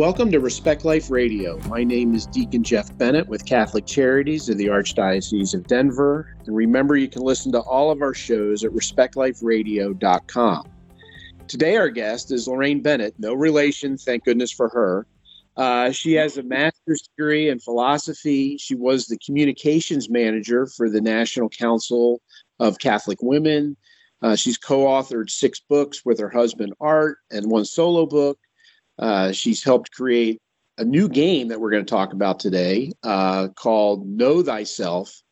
Welcome to Respect Life Radio. My name is Deacon Jeff Bennett with Catholic Charities of the Archdiocese of Denver. And remember, you can listen to all of our shows at respectliferadio.com. Today, our guest is Lorraine Bennett. No relation, thank goodness for her. Uh, she has a master's degree in philosophy. She was the communications manager for the National Council of Catholic Women. Uh, she's co authored six books with her husband, Art, and one solo book. Uh, she's helped create a new game that we're going to talk about today uh, called Know Thyself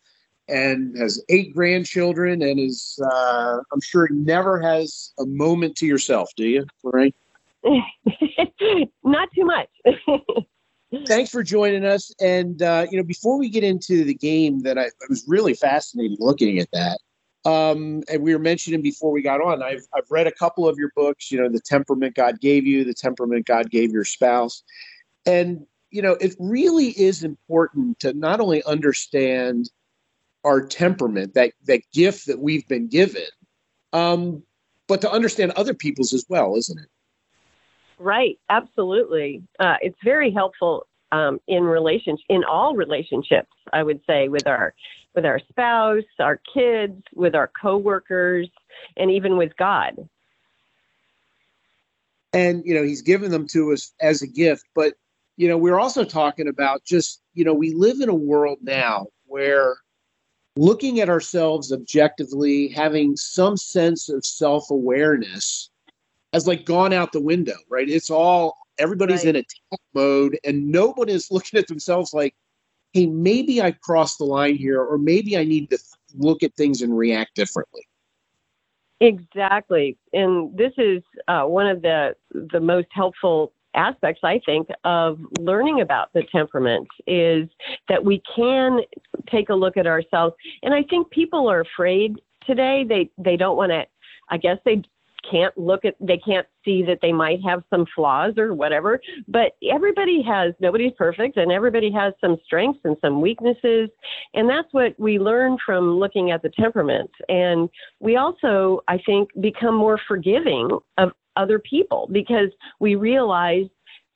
and has eight grandchildren and is, uh, I'm sure, never has a moment to yourself, do you, Lorraine? Not too much. Thanks for joining us. And, uh, you know, before we get into the game, that I, I was really fascinated looking at that. Um, and we were mentioning before we got on, I've, I've read a couple of your books, you know, The Temperament God Gave You, The Temperament God Gave Your Spouse. And, you know, it really is important to not only understand our temperament, that, that gift that we've been given, um, but to understand other people's as well, isn't it? Right, absolutely. Uh, it's very helpful um, in relations in all relationships. I would say with our with our spouse, our kids, with our coworkers, and even with God. And you know, He's given them to us as a gift, but you know, we're also talking about just you know, we live in a world now where looking at ourselves objectively, having some sense of self awareness has like gone out the window, right? It's all everybody's right. in attack mode and nobody is looking at themselves like, hey, maybe I crossed the line here, or maybe I need to look at things and react differently. Exactly, and this is uh, one of the the most helpful aspects I think of learning about the temperament is that we can take a look at ourselves, and I think people are afraid today. They they don't want to. I guess they can't look at they can't see that they might have some flaws or whatever but everybody has nobody's perfect and everybody has some strengths and some weaknesses. And that's what we learn from looking at the temperament. And we also i think become more forgiving of other people because we realize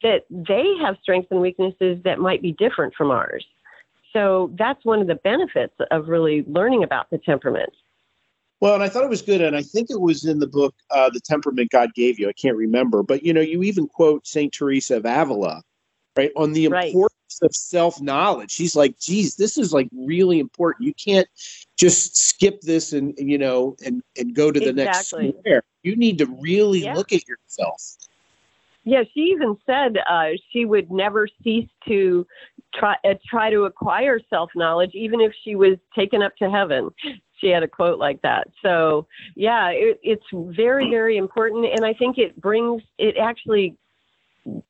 that they have strengths and weaknesses that might be different from ours. So that's one of the benefits of really learning about the temperament well, and I thought it was good, and I think it was in the book, uh, "The Temperament God Gave You." I can't remember, but you know, you even quote Saint Teresa of Avila, right, on the right. importance of self knowledge. She's like, "Geez, this is like really important. You can't just skip this and you know and and go to the exactly. next square. You need to really yeah. look at yourself." Yeah, she even said uh, she would never cease to try uh, try to acquire self knowledge, even if she was taken up to heaven she had a quote like that. So yeah, it, it's very very important, and I think it brings it actually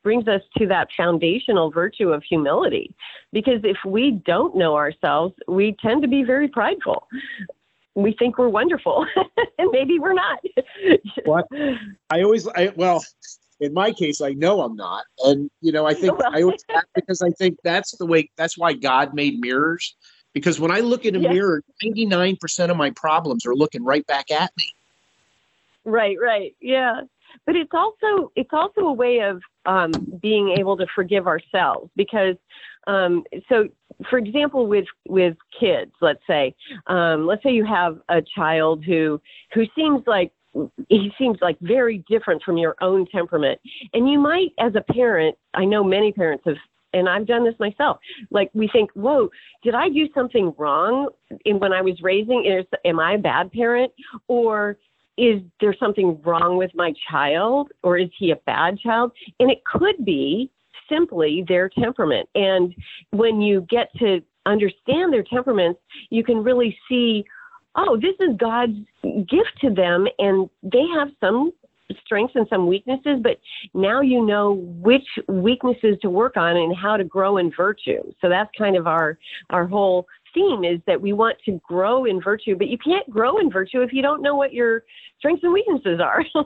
brings us to that foundational virtue of humility, because if we don't know ourselves, we tend to be very prideful. We think we're wonderful, and maybe we're not. what I always, I well, in my case, I know I'm not, and you know, I think well, I always because I think that's the way. That's why God made mirrors because when I look in a yeah. mirror, 99% of my problems are looking right back at me. Right, right. Yeah. But it's also it's also a way of um, being able to forgive ourselves because um, so for example with with kids let's say um, let's say you have a child who who seems like he seems like very different from your own temperament and you might as a parent i know many parents have and I've done this myself. Like we think, whoa, did I do something wrong in when I was raising? Is am I a bad parent, or is there something wrong with my child, or is he a bad child? And it could be simply their temperament. And when you get to understand their temperaments, you can really see, oh, this is God's gift to them, and they have some strengths and some weaknesses, but now you know which weaknesses to work on and how to grow in virtue. So that's kind of our our whole theme is that we want to grow in virtue, but you can't grow in virtue if you don't know what your strengths and weaknesses are.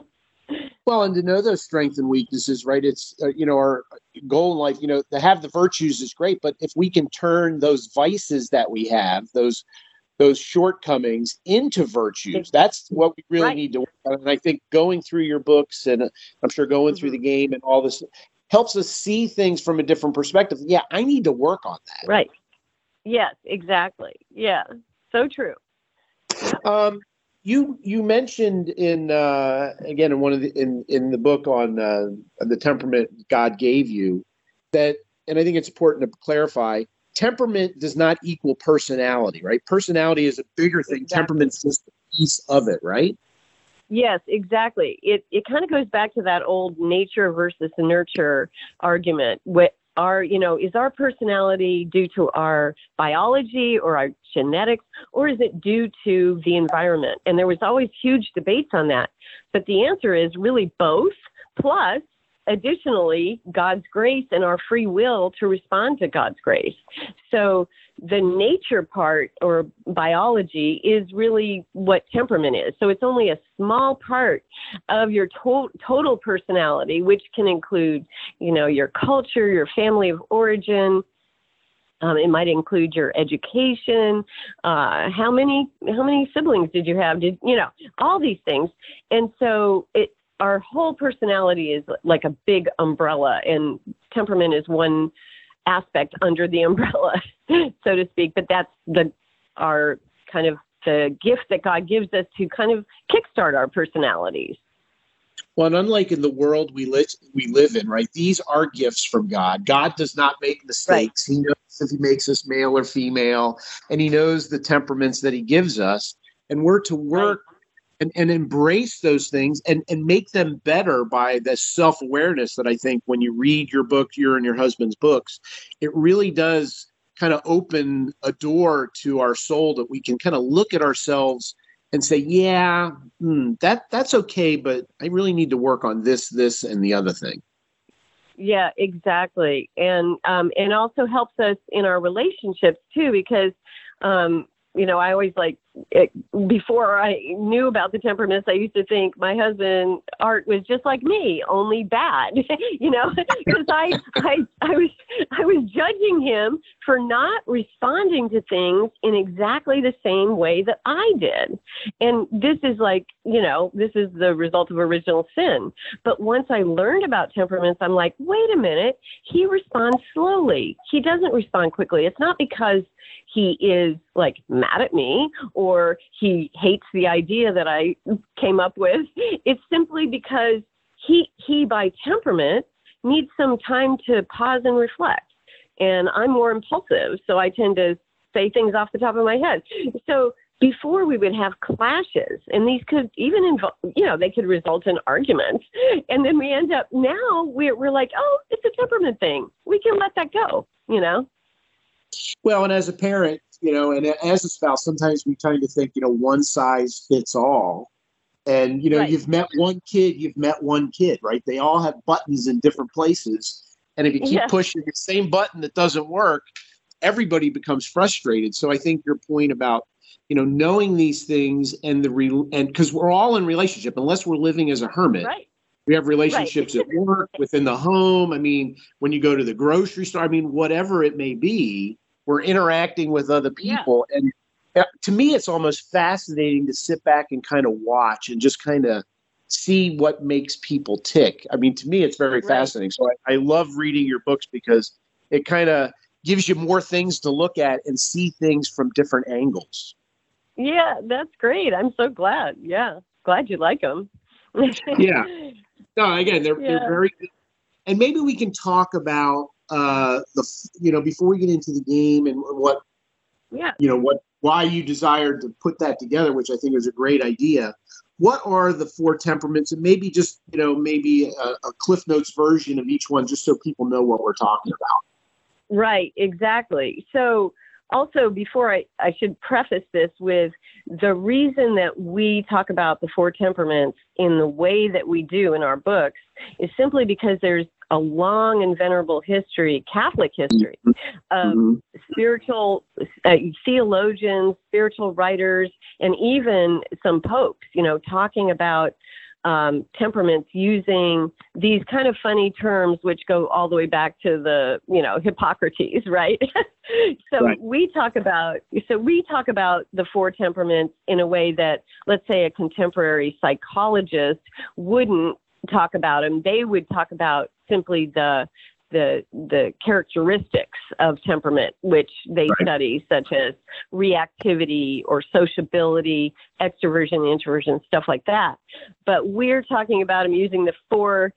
well, and to know those strengths and weaknesses, right? It's uh, you know our goal in life. You know, to have the virtues is great, but if we can turn those vices that we have, those those shortcomings into virtues. That's what we really right. need to work on. And I think going through your books and uh, I'm sure going mm-hmm. through the game and all this, helps us see things from a different perspective. Yeah, I need to work on that. Right. Yes, exactly. Yeah. So true. Um, you you mentioned in uh, again in one of the in in the book on uh, the temperament God gave you that, and I think it's important to clarify. Temperament does not equal personality, right? Personality is a bigger thing. Exactly. Temperament's just a piece of it, right? Yes, exactly. It it kind of goes back to that old nature versus nurture argument. What our you know is our personality due to our biology or our genetics or is it due to the environment? And there was always huge debates on that. But the answer is really both. Plus, additionally, God's grace and our free will to respond to God's grace. So the nature part or biology is really what temperament is. So it's only a small part of your to- total personality, which can include, you know, your culture, your family of origin. Um, it might include your education. Uh, how many how many siblings did you have? Did you know all these things? And so it our whole personality is like a big umbrella, and temperament is one aspect under the umbrella, so to speak. But that's the our kind of the gift that God gives us to kind of kickstart our personalities. Well, and unlike in the world we live we live in, right? These are gifts from God. God does not make mistakes. Right. He knows if He makes us male or female, and He knows the temperaments that He gives us, and we're to work right and, and embrace those things and, and make them better by the self awareness that I think when you read your book, your and your husband's books, it really does kind of open a door to our soul that we can kind of look at ourselves and say, yeah, hmm, that that's okay, but I really need to work on this, this, and the other thing. Yeah, exactly, and um, and also helps us in our relationships too, because um, you know, I always like it, before I knew about the temperaments, I used to think my husband Art was just like me, only bad. you know, because I, I I was I was judging him for not responding to things in exactly the same way that I did, and this is like you know this is the result of original sin. But once I learned about temperaments, I'm like, wait a minute, he responds slowly. He doesn't respond quickly. It's not because he is like mad at me or he hates the idea that I came up with. It's simply because he he by temperament needs some time to pause and reflect. And I'm more impulsive, so I tend to say things off the top of my head. So before we would have clashes and these could even involve you know they could result in arguments and then we end up now we're, we're like oh it's a temperament thing we can let that go you know well, and as a parent, you know, and as a spouse, sometimes we tend to think, you know, one size fits all. And, you know, right. you've met one kid, you've met one kid, right? They all have buttons in different places. And if you keep yeah. pushing the same button that doesn't work, everybody becomes frustrated. So I think your point about, you know, knowing these things and the re and because we're all in relationship, unless we're living as a hermit. Right. We have relationships right. at work, within the home. I mean, when you go to the grocery store, I mean, whatever it may be, we're interacting with other people. Yeah. And uh, to me, it's almost fascinating to sit back and kind of watch and just kind of see what makes people tick. I mean, to me, it's very right. fascinating. So I, I love reading your books because it kind of gives you more things to look at and see things from different angles. Yeah, that's great. I'm so glad. Yeah, glad you like them. yeah. No, again, they're, yeah. they're very good. And maybe we can talk about uh, the you know before we get into the game and what yeah you know what why you desired to put that together, which I think is a great idea. What are the four temperaments, and maybe just you know maybe a, a Cliff Notes version of each one, just so people know what we're talking about. Right, exactly. So also before I, I should preface this with the reason that we talk about the four temperaments in the way that we do in our books is simply because there's a long and venerable history, Catholic history, of mm-hmm. spiritual uh, theologians, spiritual writers, and even some popes, you know, talking about um, temperaments using these kind of funny terms, which go all the way back to the, you know, Hippocrates, right? so right. we talk about, so we talk about the four temperaments in a way that, let's say, a contemporary psychologist wouldn't talk about them. They would talk about simply the the the characteristics of temperament which they Right. study such as reactivity or sociability extroversion introversion stuff like that. But we're talking about them using the four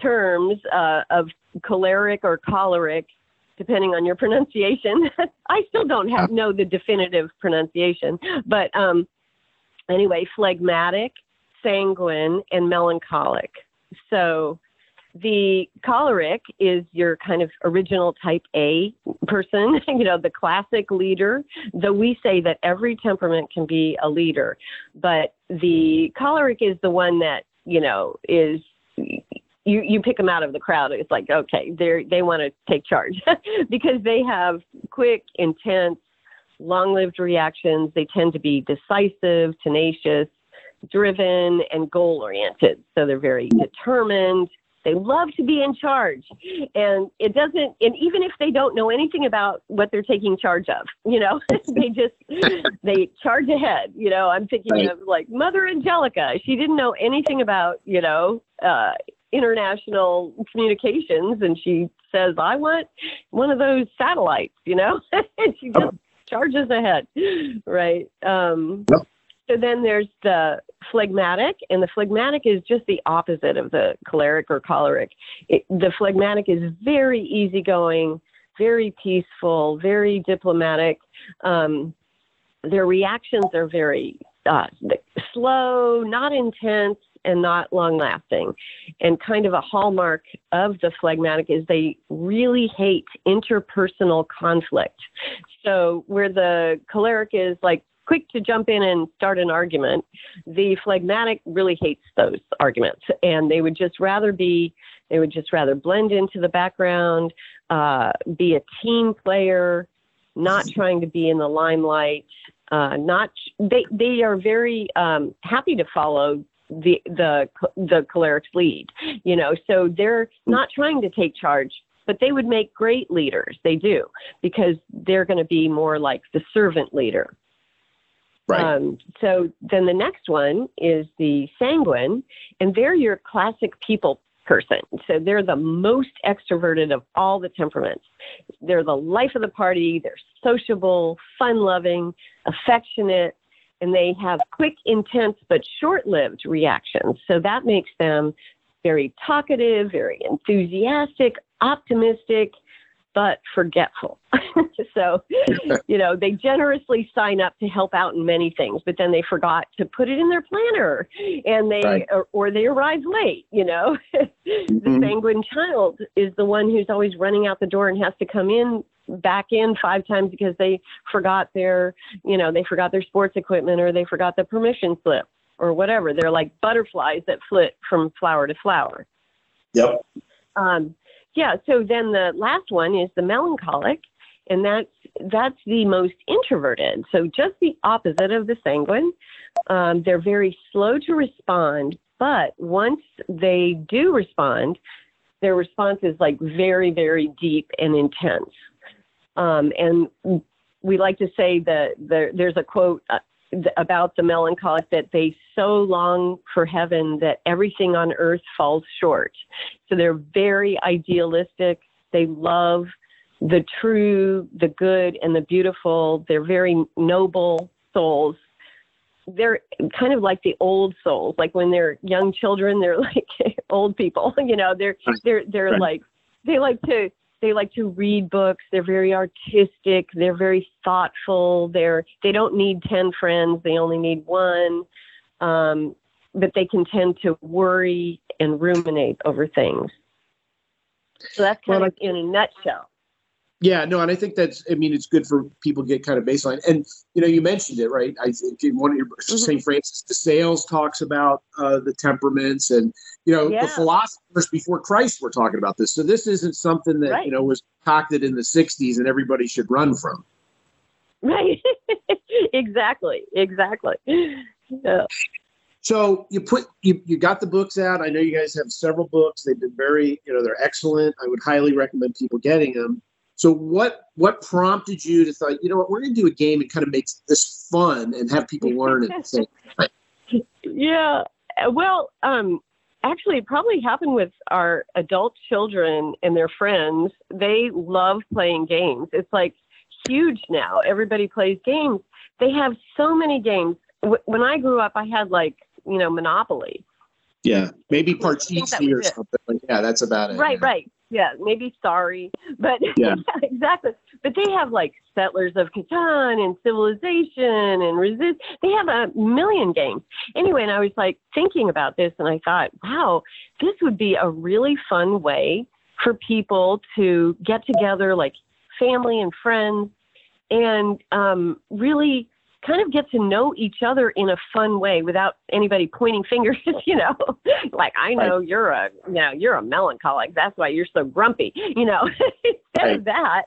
terms uh, of choleric or choleric depending on your pronunciation. I still don't have know the definitive pronunciation but um anyway phlegmatic sanguine and melancholic. So the choleric is your kind of original type A person, you know, the classic leader. Though we say that every temperament can be a leader, but the choleric is the one that, you know, is you you pick them out of the crowd. It's like, okay, they they want to take charge because they have quick, intense, long-lived reactions. They tend to be decisive, tenacious, driven, and goal-oriented. So they're very determined. They love to be in charge. And it doesn't, and even if they don't know anything about what they're taking charge of, you know, they just, they charge ahead. You know, I'm thinking Right. of like Mother Angelica. She didn't know anything about, you know, uh, international communications. And she says, I want one of those satellites, you know, and she just charges ahead. Right. Um, Yep. So then there's the phlegmatic, and the phlegmatic is just the opposite of the choleric or choleric. It, the phlegmatic is very easygoing, very peaceful, very diplomatic. Um, their reactions are very uh, slow, not intense, and not long lasting. And kind of a hallmark of the phlegmatic is they really hate interpersonal conflict. So, where the choleric is like quick to jump in and start an argument, the phlegmatic really hates those arguments. And they would just rather be, they would just rather blend into the background, uh, be a team player, not trying to be in the limelight. Uh, not they they are very um, happy to follow the the the choleric's lead, you know. So they're not trying to take charge, but they would make great leaders. They do because they're going to be more like the servant leader. Right. Um, so then the next one is the sanguine, and they're your classic people person. So they're the most extroverted of all the temperaments. They're the life of the party. They're sociable, fun loving, affectionate, and they have quick, intense, but short lived reactions. So that makes them very talkative, very enthusiastic, optimistic, but forgetful. so, you know, they generously sign up to help out in many things, but then they forgot to put it in their planner and they, Right. or, or they arrive late, you know. the Mhm. sanguine child is the one who's always running out the door and has to come in back in five times because they forgot their, you know, they forgot their sports equipment or they forgot the permission slip or whatever. They're like butterflies that flit from flower to flower. Yep. Um, yeah. So then the last one is the melancholic, and that's that's the most introverted. So just the opposite of the sanguine. Um, they're very slow to respond, but once they do respond, their response is like very, very deep and intense. Um, and we like to say that there, there's a quote uh, th- about the melancholic that they so long for heaven that everything on earth falls short. So they're very idealistic. They love the true, the good, and the beautiful. They're very noble souls. They're kind of like the old souls. Like when they're young children, they're like old people. You know, they're they're they're Right. like they like to they like to read books. They're very artistic. They're very thoughtful. They're they don't need ten friends. They only need one. Um, but they can tend to worry and ruminate over things. So that's kind Well, of in a nutshell. Yeah, no, and I think that's. I mean, it's good for people to get kind of baseline. And you know, you mentioned it, right? I think in one of your Mhm. St. Francis de Sales talks about uh, the temperaments, and you know, the philosophers before Christ were talking about this. So this isn't something that Right. you know was concocted in the '60s and everybody should run from. Right. exactly. Exactly. Yeah. So you put you you got the books out. I know you guys have several books. They've been very you know they're excellent. I would highly recommend people getting them. So what what prompted you to thought you know what we're going to do a game and kind of make this fun and have people learn at the Yeah. Well, um, actually, it probably happened with our adult children and their friends. They love playing games. It's like huge now. Everybody plays games. They have so many games. When I grew up, I had like, you know, Monopoly. Yeah, maybe Parcheesi or something. Yeah, that's about it. Right, right. Yeah, maybe sorry, but yeah, exactly. But they have like Settlers of Catan and Civilization and Resist. They have a million games. Anyway, and I was like thinking about this, and I thought, wow, this would be a really fun way for people to get together, like family and friends, and um, really kind of get to know each other in a fun way without anybody pointing fingers, you know, like I know right. you're a, you know, you're a melancholic. That's why you're so grumpy, you know, instead of that,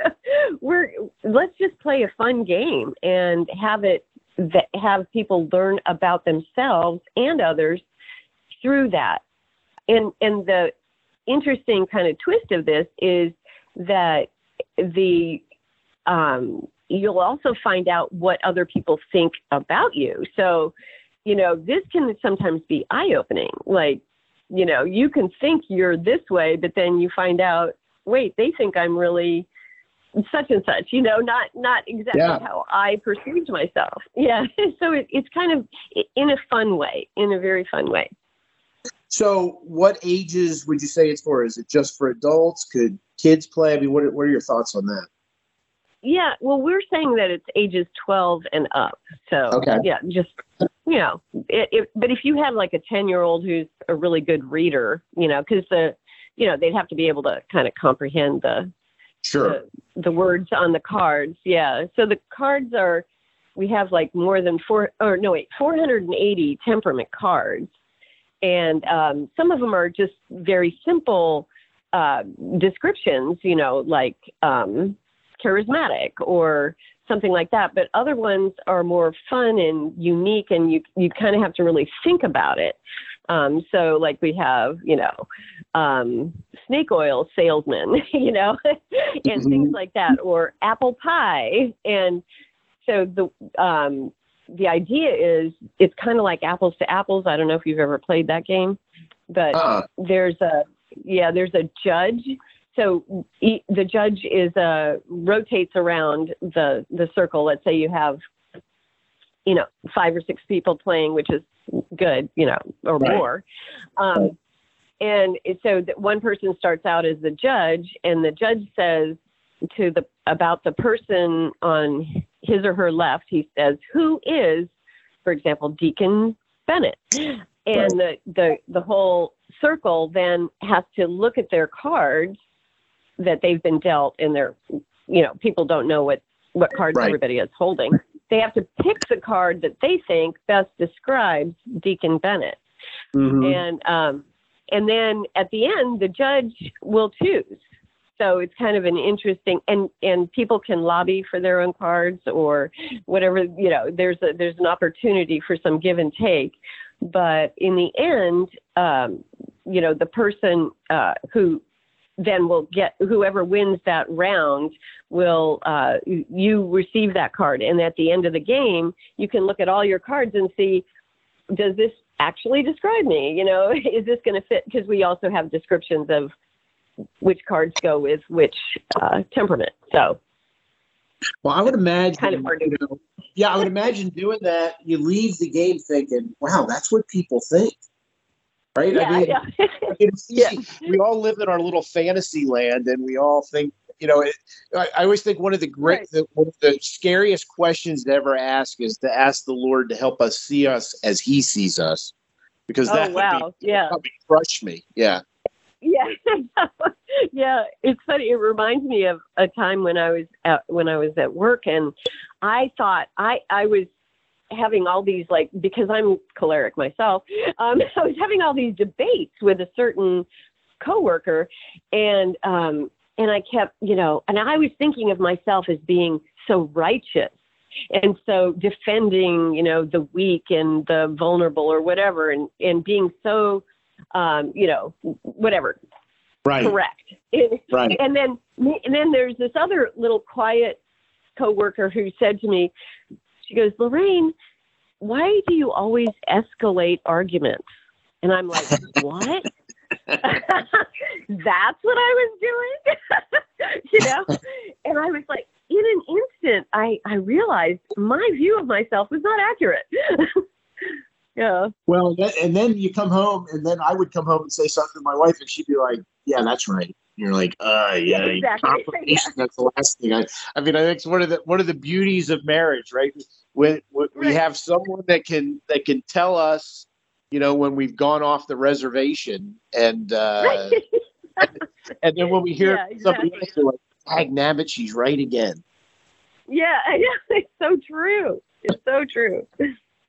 we're, let's just play a fun game and have it that have people learn about themselves and others through that. And, and the interesting kind of twist of this is that the, um, you'll also find out what other people think about you. So, you know, this can sometimes be eye opening. Like, you know, you can think you're this way, but then you find out, wait, they think I'm really such and such, you know, not not exactly yeah. how I perceived myself. Yeah. so it, it's kind of in a fun way, in a very fun way. So, what ages would you say it's for? Is it just for adults? Could kids play? I mean, what, what are your thoughts on that? Yeah, well, we're saying that it's ages 12 and up. So, okay. yeah, just, you know, it, it, but if you had like a 10 year old who's a really good reader, you know, because the, you know, they'd have to be able to kind of comprehend the, sure, the, the words on the cards. Yeah. So the cards are, we have like more than four, or no, wait, 480 temperament cards. And um, some of them are just very simple uh, descriptions, you know, like, um, charismatic or something like that. But other ones are more fun and unique, and you you kind of have to really think about it. Um, so like we have, you know, um, snake oil salesman, you know, and mm-hmm. things like that, or apple pie. And so the um, the idea is it's kind of like apples to apples. I don't know if you've ever played that game, but uh there's a yeah, there's a judge so he, the judge is uh, rotates around the the circle. Let's say you have, you know, five or six people playing, which is good, you know, or right. more. Um, and so that one person starts out as the judge, and the judge says to the about the person on his or her left, he says, "Who is, for example, Deacon Bennett?" And right. the the the whole circle then has to look at their cards that they've been dealt and they're you know people don't know what what cards right. everybody is holding they have to pick the card that they think best describes deacon bennett mm-hmm. and um and then at the end the judge will choose so it's kind of an interesting and and people can lobby for their own cards or whatever you know there's a there's an opportunity for some give and take but in the end um you know the person uh who then will get whoever wins that round will uh, you receive that card. And at the end of the game you can look at all your cards and see does this actually describe me? You know is this going to fit? Because we also have descriptions of which cards go with which uh, temperament so. Well i would imagine kind of hard to... know, yeah i would imagine doing that you leave the game thinking wow that's what people think right? Yeah, I mean, yeah. yeah. we all live in our little fantasy land, and we all think, you know, it, I, I, always think one of the great, right. the, one of the scariest questions to ever ask is to ask the Lord to help us see us as He sees us, because oh, that oh, wow. would be, yeah, would crush me. Yeah. Yeah, yeah. It's funny. It reminds me of a time when I was at when I was at work, and I thought I I was having all these like because I'm choleric myself, um, I was having all these debates with a certain coworker, and um, and I kept you know, and I was thinking of myself as being so righteous and so defending you know the weak and the vulnerable or whatever and and being so um you know whatever. Right. Correct. Right. and then and then there's this other little quiet coworker who said to me she goes, Lorraine, why do you always escalate arguments? And I'm like, what? That's what I was doing, you know? And I was like, in an instant, I, I realized my view of myself was not accurate. yeah. Well, and then you come home, and then I would come home and say something to my wife, and she'd be like, "Yeah, that's right." You're like, "Uh, yeah, exactly. Yeah. That's the last thing I. I mean, I think it's one of the one of the beauties of marriage, right? When, when right. we have someone that can that can tell us, you know, when we've gone off the reservation, and uh, right. and, and, then when we hear yeah, exactly. somebody else, like, "Dag nabbit, she's right again." Yeah, yeah, it's so true. It's so true.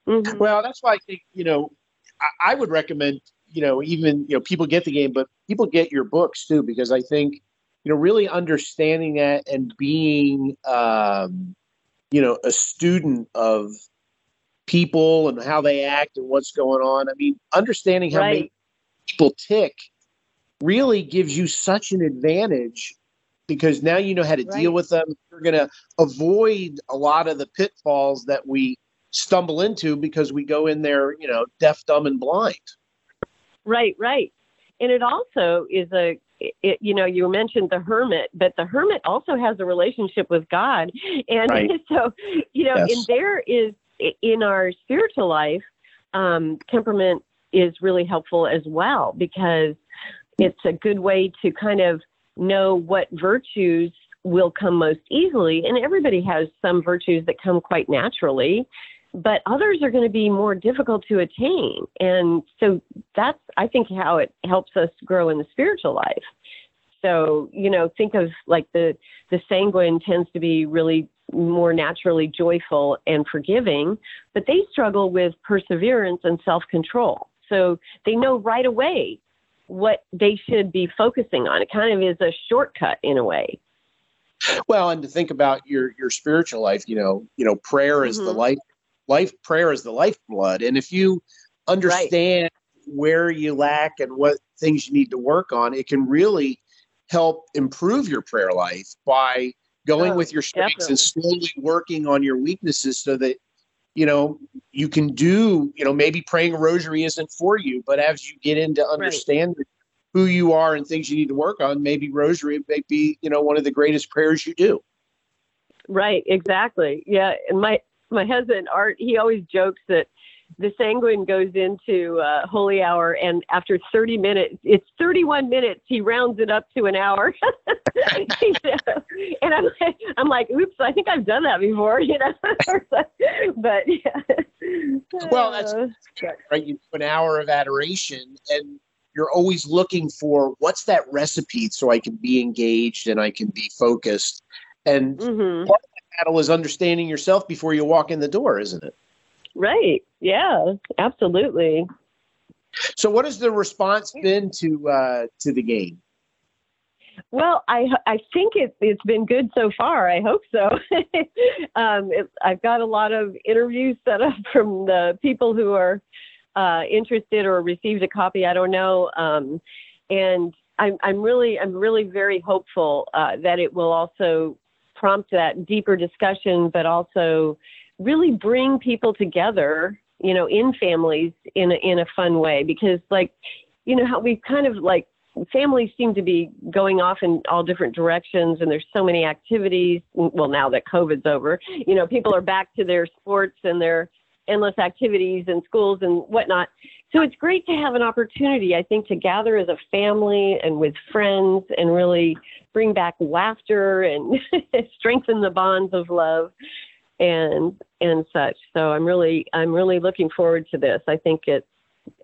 Mm-hmm. Well, that's why I think you know I, I, would recommend you know even you know people get the game, but people get your books too because I think you know really understanding that and being um, you know a student of people and how they act and what's going on. I mean, understanding how right. people tick really gives you such an advantage because now you know how to right. deal with them. You're going to avoid a lot of the pitfalls that we stumble into because we go in there, you know, deaf, dumb, and blind. Right, right. And it also is a, it, you know, you mentioned the hermit, but the hermit also has a relationship with God. And right. so, you know, yes. and there is, in our spiritual life, um, temperament is really helpful as well because it's a good way to kind of know what virtues will come most easily. And everybody has some virtues that come quite naturally but others are going to be more difficult to attain. And so that's, I think, how it helps us grow in the spiritual life. So, you know, think of like the, the sanguine tends to be really more naturally joyful and forgiving, but they struggle with perseverance and self control. So they know right away what they should be focusing on. It kind of is a shortcut in a way. Well, and to think about your your spiritual life, you know, you know, prayer is mm-hmm. the life life prayer is the lifeblood. And if you understand right. where you lack and what things you need to work on, it can really help improve your prayer life by going oh, with your strengths definitely. and slowly working on your weaknesses so that you know you can do you know maybe praying a rosary isn't for you but as you get into understanding right. who you are and things you need to work on maybe rosary may be you know one of the greatest prayers you do right exactly yeah and my my husband Art, he always jokes that the sanguine goes into uh, holy hour, and after 30 minutes, it's 31 minutes. He rounds it up to an hour. and I'm like, I'm like, oops, I think I've done that before, you know. but yeah. Well, that's uh, right. You do an hour of adoration, and you're always looking for what's that recipe so I can be engaged and I can be focused. And mm-hmm. part battle is understanding yourself before you walk in the door, isn't it? Right. Yeah. Absolutely. So, what has the response been to uh, to the game? Well, I I think it, it's been good so far. I hope so. um, it, I've got a lot of interviews set up from the people who are uh, interested or received a copy. I don't know, um, and I'm I'm really I'm really very hopeful uh, that it will also prompt that deeper discussion, but also really bring people together, you know, in families in a, in a fun way. Because, like, you know, how we kind of like families seem to be going off in all different directions, and there's so many activities. Well, now that COVID's over, you know, people are back to their sports and their endless activities and schools and whatnot. So it's great to have an opportunity, I think, to gather as a family and with friends and really bring back laughter and strengthen the bonds of love and and such. So I'm really I'm really looking forward to this. I think it's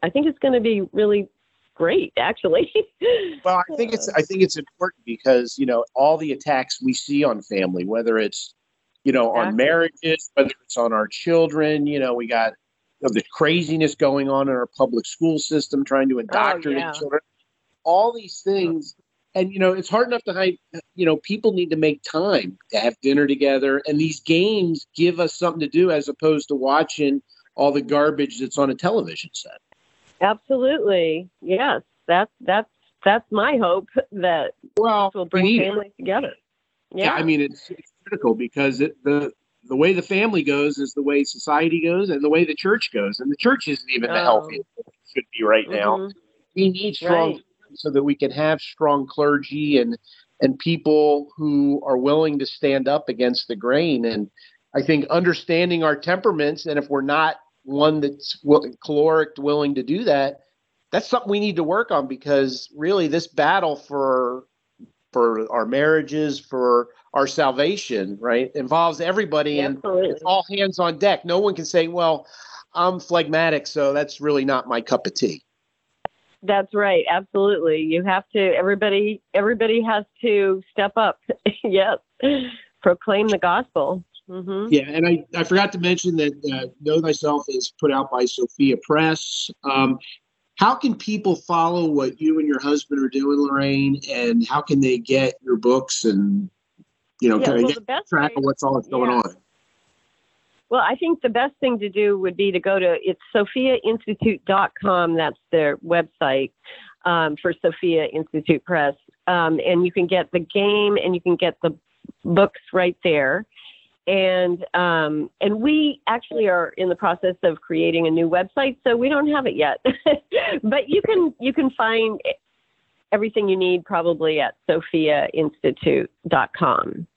I think it's going to be really great actually. well, I think it's I think it's important because, you know, all the attacks we see on family, whether it's you know, exactly. on marriages, whether it's on our children, you know, we got know, the craziness going on in our public school system trying to oh, indoctrinate oh, yeah. children. All these things and you know it's hard enough to hide you know people need to make time to have dinner together and these games give us something to do as opposed to watching all the garbage that's on a television set absolutely yes that's that's that's my hope that well will bring families together yeah. yeah. i mean it's, it's critical because it, the the way the family goes is the way society goes and the way the church goes and the church isn't even oh. the healthy should be right now. Mhm. We need strong Right. so that we can have strong clergy and and people who are willing to stand up against the grain. And I think understanding our temperaments, and if we're not one that's choleric willing to do that, that's something we need to work on because really this battle for for our marriages, for our salvation, right, involves everybody and Absolutely. it's all hands on deck. No one can say, "Well, I'm phlegmatic, so that's really not my cup of tea." That's right. Absolutely. You have to. Everybody. Everybody has to step up. yes. Proclaim the gospel. hmm Yeah, and I, I forgot to mention that uh, Know Thyself is put out by Sophia Press. Um, how can people follow what you and your husband are doing, Lorraine? And how can they get your books and you know Yeah. kind of get track way, of what's all that's going yeah. on? Well, I think the best thing to do would be to go to it's sophiainstitute.com. That's their website um, for Sophia Institute Press, um, and you can get the game and you can get the books right there. And um, and we actually are in the process of creating a new website, so we don't have it yet. but you can you can find everything you need probably at sophiainstitute.com.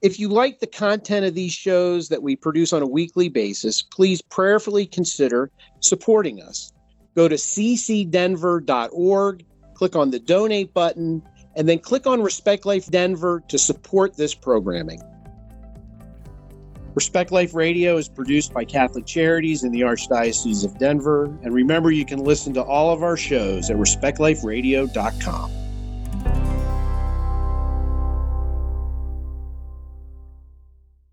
If you like the content of these shows that we produce on a weekly basis, please prayerfully consider supporting us. Go to ccdenver.org, click on the donate button, and then click on Respect Life Denver to support this programming. Respect Life Radio is produced by Catholic Charities in the Archdiocese of Denver. And remember, you can listen to all of our shows at respectliferadio.com.